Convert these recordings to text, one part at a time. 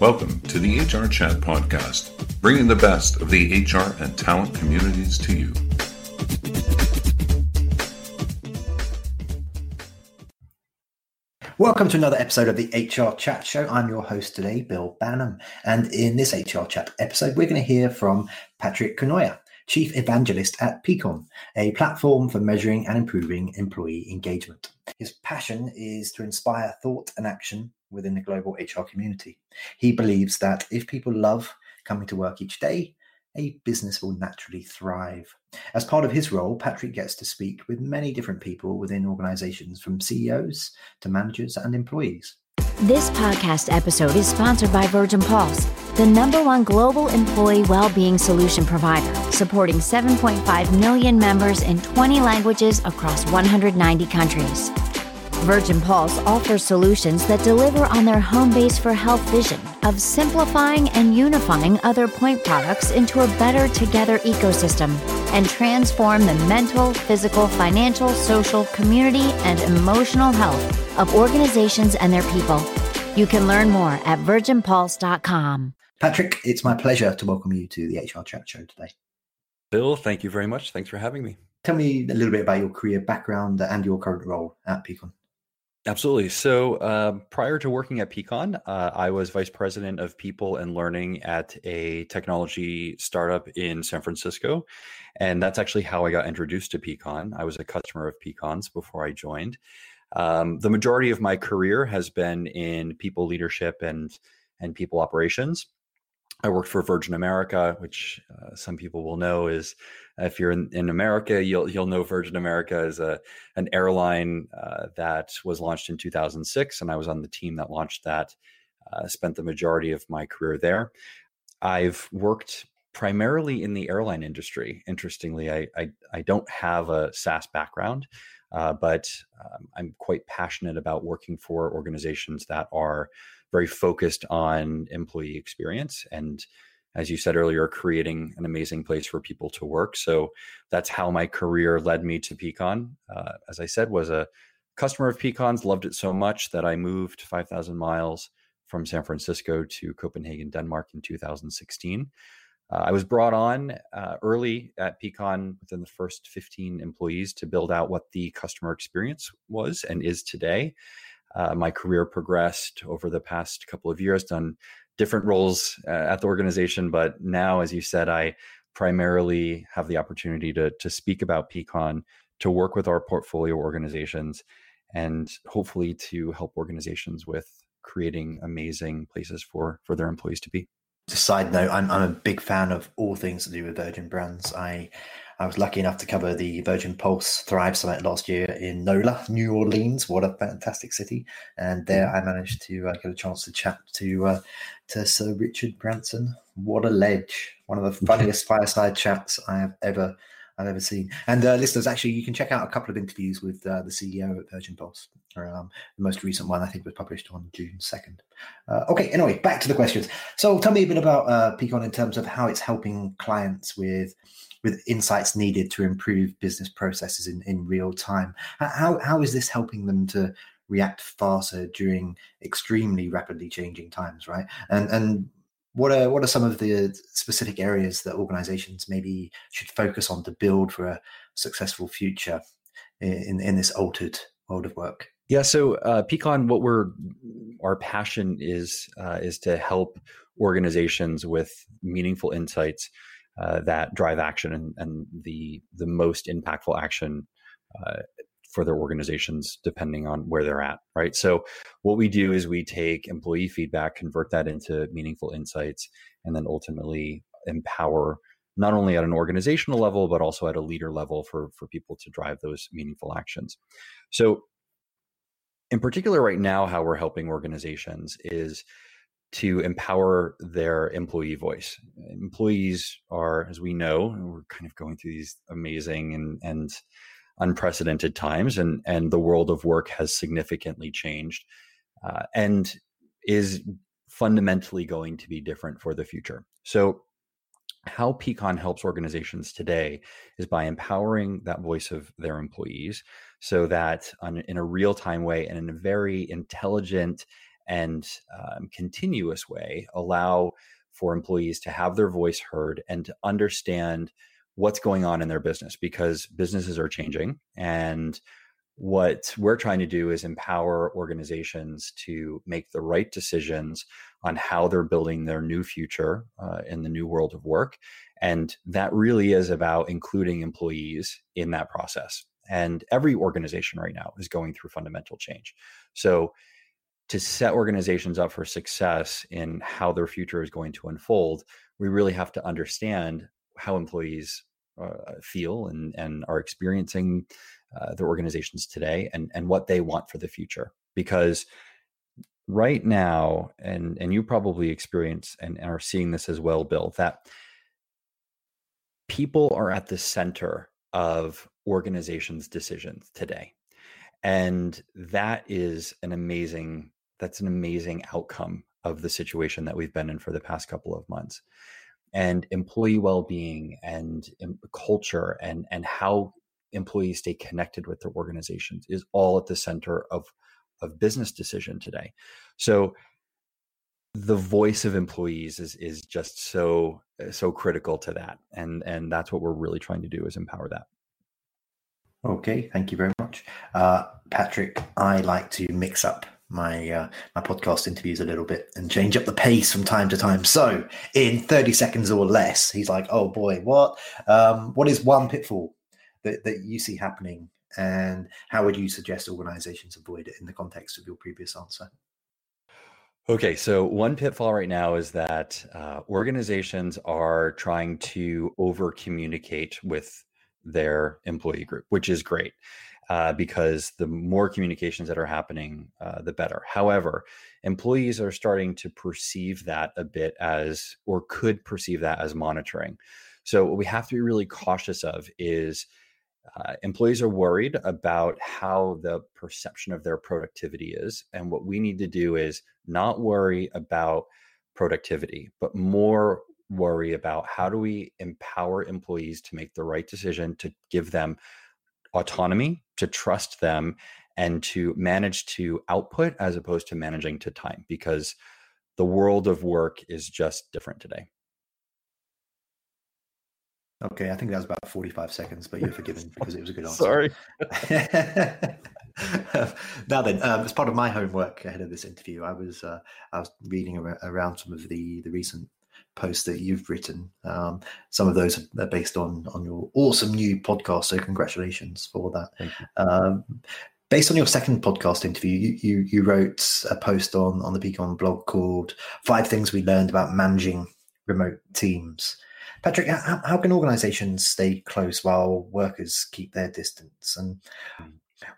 Welcome to the HR Chat Podcast, bringing the best of the HR and talent communities to you. Welcome to another episode of the HR Chat Show. I'm your host today, Bill Banham. And in this HR Chat episode, we're going to hear from Patrick Cournoyer, Chief Evangelist at Peakon, a platform for measuring and improving employee engagement. His passion is to inspire thought and action within the global HR community. He believes that if people love coming to work each day, a business will naturally thrive. As part of his role, Patrick gets to speak with many different people within organizations, from CEOs to managers and employees. This podcast episode is sponsored by Virgin Pulse, the number one global employee well-being solution provider, supporting 7.5 million members in 20 languages across 190 countries. Virgin Pulse offers solutions that deliver on their home base for health vision of simplifying and unifying other point products into a better together ecosystem and transform the mental, physical, financial, social, community, and emotional health of organizations and their people. You can learn more at virginpulse.com. Patrick, it's my pleasure to welcome you to the HR Chat Show today. Bill, thank you very much. Thanks for having me. Tell me a little bit about your career background and your current role at Peakon. Absolutely. So um, prior to working at Peakon, uh, I was vice president of people and learning at a technology startup in San Francisco. And that's actually how I got introduced to Peakon. I was a customer of Peakon's before I joined. Um, the majority of my career has been in people leadership and and people operations. I worked for Virgin America, which uh, some people will know is if you're in, in America, you'll you'll know Virgin America is a an airline uh, that was launched in 2006, and I was on the team that launched that. Uh, spent the majority of my career there. I've worked primarily in the airline industry. Interestingly, I I, I don't have a SaaS background, uh, but um, I'm quite passionate about working for organizations that are very focused on employee experience and as you said earlier creating an amazing place for people to work. So that's how my career led me to peakon. Uh, as i said was a customer of peakon's loved it so much that i moved 5000 miles from san francisco to copenhagen denmark in 2016 uh, i was brought on uh, early at peakon within the first 15 employees to build out what the customer experience was and is today uh, my career progressed over the past couple of years, done different roles uh, at the organization. But now, as you said, I primarily have the opportunity to, to speak about Peakon, to work with our portfolio organizations, and hopefully to help organizations with creating amazing places for, for their employees to be. Just side note, I'm, I'm a big fan of all things to do with Virgin Brands. I I was lucky enough to cover the Virgin Pulse Thrive Summit last year in NOLA, New Orleans. What a fantastic city! And there, mm-hmm. I managed to uh, get a chance to chat to uh, to Sir Richard Branson. What a ledge! One of the funniest fireside chats I have ever I've ever seen. And uh, listeners, actually, you can check out a couple of interviews with uh, the CEO at Virgin Pulse. Um, the most recent one, I think, was published on June 2nd. Uh, okay, anyway, back to the questions. So tell me a bit about uh, in terms of how it's helping clients with with insights needed to improve business processes in, in real time. How, how is this helping them to react faster during extremely rapidly changing times, right? And and what are what are some of the specific areas that organizations maybe should focus on to build for a successful future in in this altered world of work? Yeah, so uh, Peakon, what we're our passion is uh, is to help organizations with meaningful insights uh, that drive action and, and, the the most impactful action uh, for their organizations depending on where they're at right so what we do is we take employee feedback convert that into meaningful insights and then ultimately empower not only at an organizational level but also at a leader level for for people to drive those meaningful actions so in particular right now how we're helping organizations is to empower their employee voice. Employees are, as we know, we're kind of going through these amazing and, and unprecedented times, and, and the world of work has significantly changed uh, and is fundamentally going to be different for the future. So, how Peakon helps organizations today is by empowering that voice of their employees so that on, in a real time way and in a very intelligent and um, continuous way allow for employees to have their voice heard and to understand what's going on in their business because businesses are changing. And what we're trying to do is empower organizations to make the right decisions on how they're building their new future uh, in the new world of work. And that really is about including employees in that process. And every organization right now is going through fundamental change. So to set organizations up for success in how their future is going to unfold, we really have to understand how employees uh, feel and, and are experiencing uh, their organizations today and, and what they want for the future. Because right now, and, and you probably experience and are seeing this as well, Bill, that people are at the center of organizations' decisions today. And that is an amazing that's an amazing outcome of the situation that we've been in for the past couple of months and employee well-being and um, culture and and how employees stay connected with their organizations is all at the center of of business decision today. So the voice of employees is is just so so critical to that and and that's what we're really trying to do is empower that. Okay thank you very much. Uh, patrick i like to mix up my uh, my podcast interviews a little bit and change up the pace from time to time. So in 30 seconds or less, he's like, "Oh boy, what? Um, what is one pitfall that, that you see happening, and how would you suggest organizations avoid it in the context of your previous answer?" Okay, so one pitfall right now is that uh, organizations are trying to over communicate with their employee group, which is great uh, because the more communications that are happening, uh, the better. However, employees are starting to perceive that a bit as, or could perceive that as monitoring. So, what we have to be really cautious of is uh, employees are worried about how the perception of their productivity is. And what we need to do is not worry about productivity, but more worry about how do we empower employees to make the right decision to give them autonomy, to trust them, and to manage to output as opposed to managing to time because the world of work is just different today. Okay, I think that was about 45 seconds, but you're forgiven because it was a good answer. Sorry. now then, um, as part of my homework ahead of this interview, I was uh, I was reading around some of the the recent posts that you've written. Um, some of those are based on on your awesome new podcast. So congratulations for that. Um, based on your second podcast interview, you, you, you wrote a post on on the Peakon blog called Five Things We Learned About Managing Remote Teams." Patrick, how, how can organisations stay close while workers keep their distance? And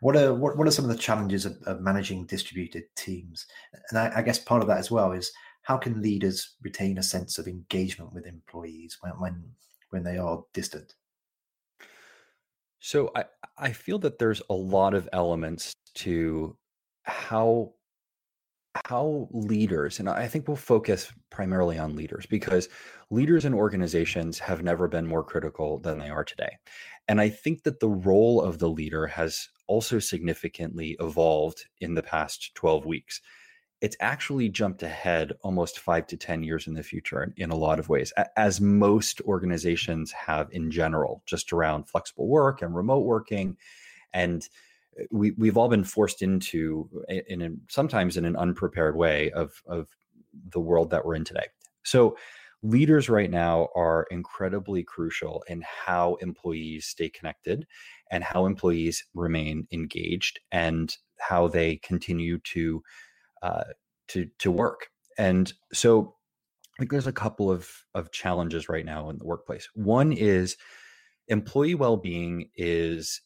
what are what, what are some of the challenges of, of managing distributed teams? And I, I guess part of that as well is how can leaders retain a sense of engagement with employees when when, when they are distant? So I, I feel that there's a lot of elements to how how leaders and i think we'll focus primarily on leaders because leaders in organizations have never been more critical than they are today and i think that the role of the leader has also significantly evolved in the past 12 weeks it's actually jumped ahead almost five to 10 years in the future in, in, a lot of ways, as most organizations have in general, just around flexible work and remote working. And uh, we, we've all been forced into, in a, sometimes in an unprepared way, of, of the world that we're in today. So, leaders right now are incredibly crucial in how employees stay connected and how employees remain engaged and how they continue to uh, to to work. And so I think there's a couple of of challenges right now in the workplace. One is employee well-being is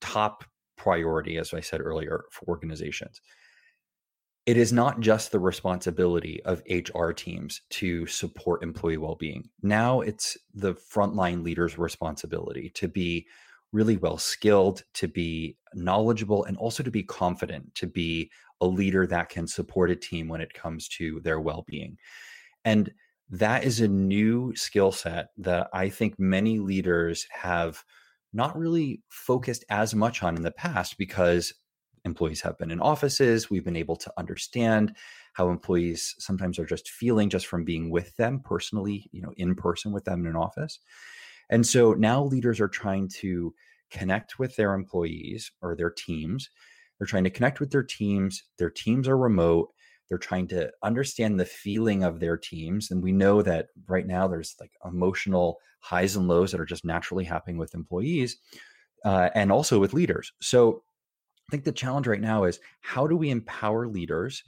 top priority, as I said earlier, for organizations. It is not just the responsibility of HR teams to support employee well-being. Now it's the frontline leaders' responsibility to be really well skilled, to be knowledgeable, and also to be confident, to be a leader that can support a team when it comes to their well being. And that is a new skill set that I think many leaders have not really focused as much on in the past because employees have been in offices. We've been able to understand how employees sometimes are just feeling just from being with them personally, you know, in person with them in an office. And so now leaders are trying to connect with their employees or their teams. They're trying to connect with their teams. Their teams are remote. They're trying to understand the feeling of their teams. And we know that right now there's like emotional highs and lows that are just naturally happening with employees uh, and also with leaders. So I think the challenge right now is how do we empower leaders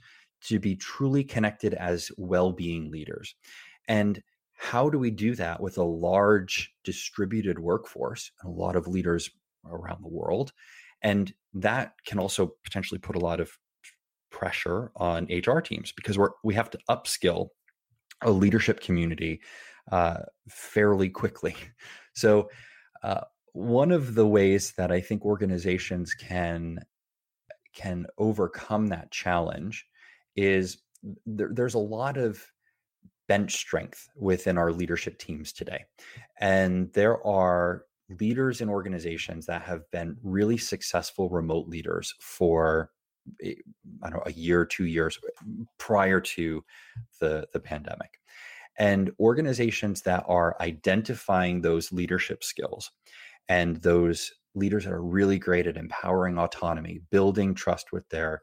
to be truly connected as well being leaders? And how do we do that with a large distributed workforce and a lot of leaders around the world? And that can also potentially put a lot of pressure on HR teams because we're we have to upskill a leadership community uh, fairly quickly. So, uh, one of the ways that I think organizations can can overcome that challenge is there, there's a lot of bench strength within our leadership teams today, and there are leaders in organizations that have been really successful remote leaders for eh, I don't know a year, two years prior to the the pandemic. And organizations that are identifying those leadership skills and those leaders that are really great at empowering autonomy building trust with their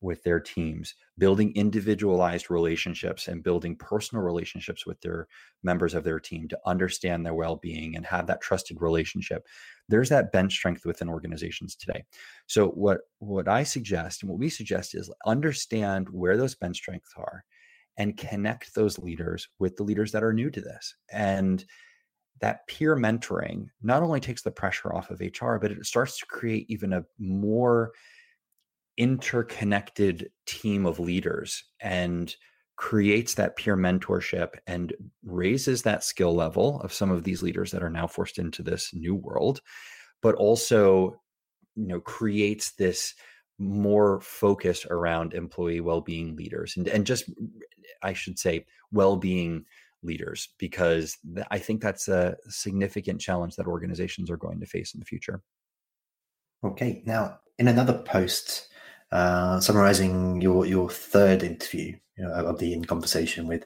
with their teams building individualized relationships and building personal relationships with their members of their team to understand their well-being and have that trusted relationship there's that bench strength within organizations today so what what i suggest and what we suggest is understand where those bench strengths are and connect those leaders with the leaders that are new to this. And that peer mentoring not only takes the pressure off of HR, but it starts to create even a more interconnected team of leaders and creates that peer mentorship and raises that skill level of some of these leaders that are now forced into this new world but also you know creates this more focus around employee well-being leaders and, and just i should say well-being leaders because i think that's a significant challenge that organizations are going to face in the future. Okay now in another post uh, summarizing your your third interview you know, of the in conversation with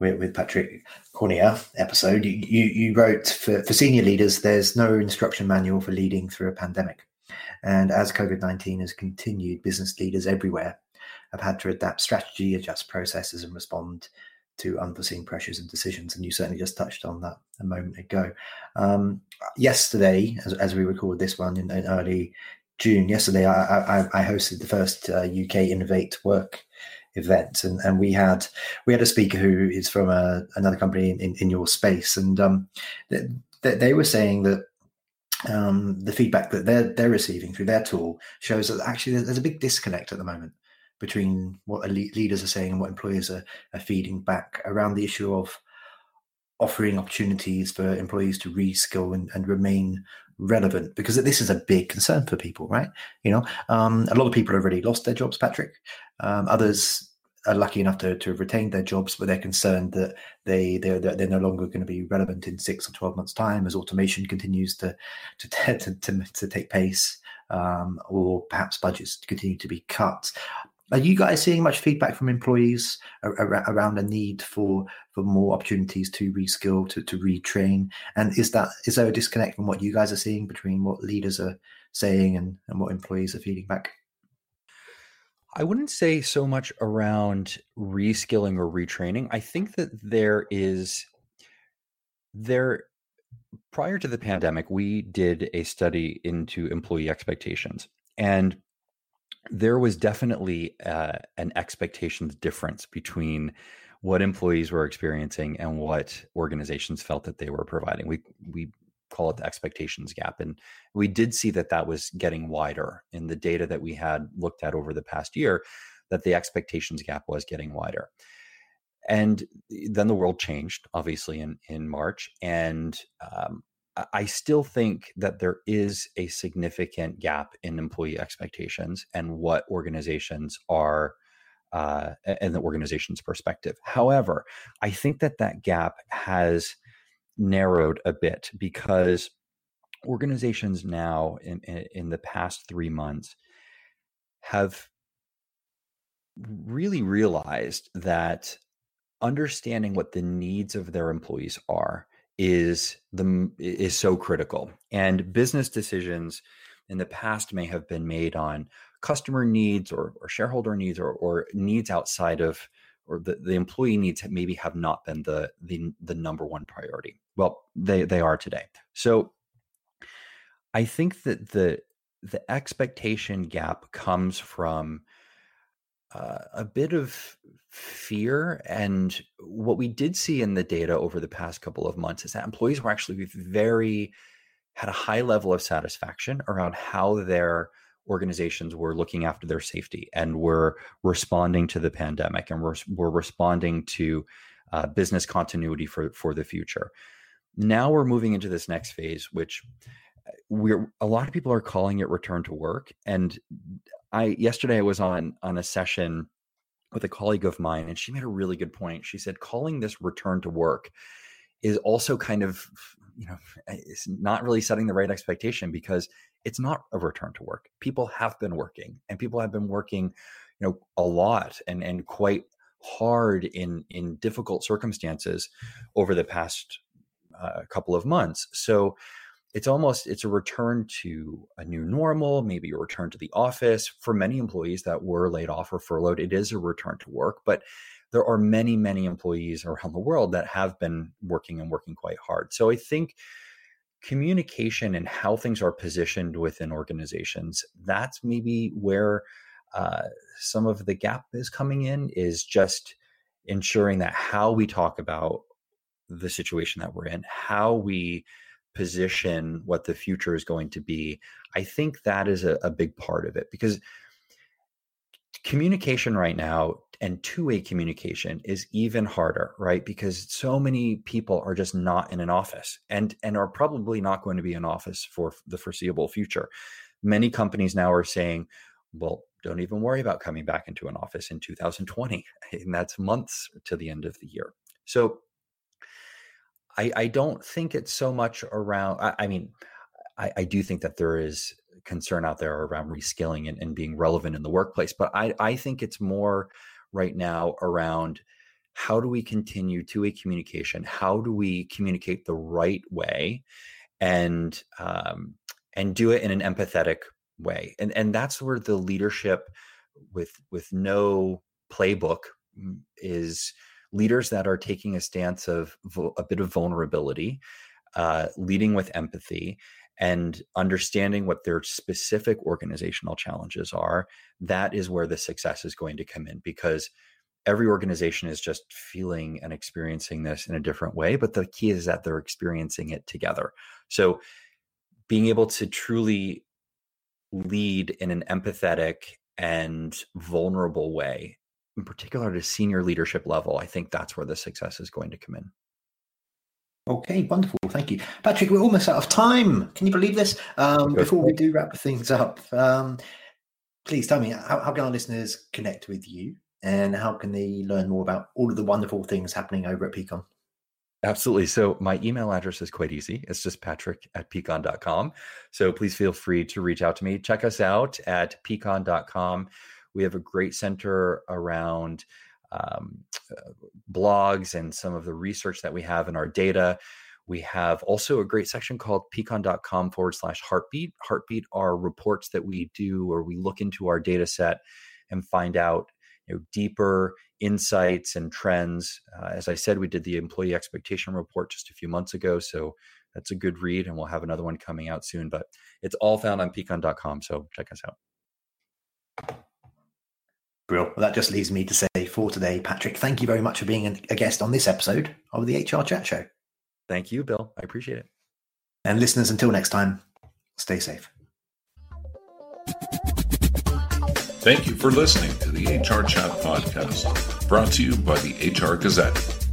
with, with Patrick Cournoyer episode, you, you, wrote for, for senior leaders, there's no instruction manual for leading through a pandemic. And as COVID 19 has continued, business leaders everywhere have had to adapt strategy, adjust processes, and respond to unforeseen pressures and decisions. And you certainly just touched on that a moment ago. Um, yesterday, as, as, we record this one in, in early June, yesterday I, I, I hosted the first uh, UK Innovate Work event, and, and we had we had a speaker who is from a, uh, another company in, in, your space, and um, they, they were saying that um, the feedback that they're they're receiving through their tool shows that actually there's a big disconnect at the moment between what leaders are saying and what employers are, are feeding back around the issue of offering opportunities for employees to reskill and, and remain relevant because this is a big concern for people right you know um, a lot of people have already lost their jobs patrick um, others are lucky enough to, to have retained their jobs, but they're concerned that they they're, they're no longer going to be relevant in six or twelve months' time as automation continues to to to, to, to take pace, um, or perhaps budgets continue to be cut. Are you guys seeing much feedback from employees around a need for for more opportunities to reskill, to to retrain? And is that is there a disconnect from what you guys are seeing between what leaders are saying and, and what employees are feeding back? I wouldn't say so much around reskilling or retraining. I think that there is there prior to the pandemic, we did a study into employee expectations, and there was definitely uh, an expectations difference between what employees were experiencing and what organizations felt that they were providing. We we call it the expectations gap. And we did see that that was getting wider in the data that we had looked at over the past year, that the expectations gap was getting wider. And then the world changed, obviously, in, in March. And um, I still think that there is a significant gap in employee expectations and what organizations are uh, and the organization's perspective. However, I think that that gap has narrowed a bit because organizations now in, in, in the past three months have really realized that understanding what the needs of their employees are is the is so critical and business decisions in the past may have been made on customer needs or, or shareholder needs or, or needs outside of or the, the employee needs maybe have not been the, the the number one priority. Well they they are today. So i think that the the expectation gap comes from uh, a bit of fear. And what we did see in the data over the past couple of months is that employees were actually very, had a high level of satisfaction around how their organizations were looking after their safety and were responding to the pandemic and were, were responding to uh, business continuity for, for the future. Now we're moving into this next phase, which we're a lot of people are calling it return to work and I yesterday I was on on a session with a colleague of mine, and she made a really good point. She said calling this return to work is also kind of you know it's not really setting the right expectation because it's not a return to work. People have been working, and people have been working, you know, a lot and and quite hard in in difficult circumstances over the past uh, couple of months. So it's almost it's a return to a new normal maybe a return to the office. For many employees that were laid off or furloughed it is a return to work but there are many many employees around the world that have been working and working quite hard. So i think communication and how things are positioned within organizations that's maybe where uh, some of the gap is coming in is just ensuring that how we talk about the situation that we're in how we position what the future is going to be, I think that is a, a big part of it because communication right now and two-way communication is even harder right? Because so many people are just not in an office and and are probably not going to be in office for the foreseeable future. Many companies now are saying well don't even worry about coming back into an office in 2020 and that's months to the end of the year. So I, I don't think it's so much around. I, I mean, I, I, do think that there is concern out there around reskilling and, and being relevant in the workplace, but I, I think it's more right now around how do we continue two-way communication? How do we communicate the right way, and um, and do it in an empathetic way? And and that's where the leadership with with no playbook mm, is leaders that are taking a stance of a bit of vulnerability, uh, leading with empathy, and understanding what their specific organizational challenges are, that is where the success is going to come in because every organization is just feeling and experiencing this in a different way. But the key is that they're experiencing it together. So being able to truly lead in an empathetic and vulnerable way in particular at a senior leadership level, I think that's where the success is going to come in. Okay, wonderful. Thank you. Patrick, we're almost out of time. Can you believe this? Um, before we do wrap things up, um, please tell me how, how, can our listeners connect with you and how can they learn more about all of the wonderful things happening over at Peakon? Absolutely. So my email address is quite easy. It's just patrick at peakon.com. So please feel free to reach out to me. Check us out at peakon.com. We have a great center around um, uh, blogs and some of the research that we have in our data. We have also a great section called peakon.com forward slash heartbeat. Heartbeat are reports that we do or we look into our data set and find out you know, deeper insights and trends. Uh, as I said, we did the employee expectation report just a few months ago. So that's a good read, and we'll have another one coming out soon. But it's all found on peakon.com. So check us out. Well, that just leaves me to say for today, Patrick, thank you very much for being a guest on this episode of the HR Chat Show. Thank you, Bill. I appreciate it. And listeners, until next time, stay safe. Thank you for listening to the HR Chat Podcast, brought to you by the HR Gazette.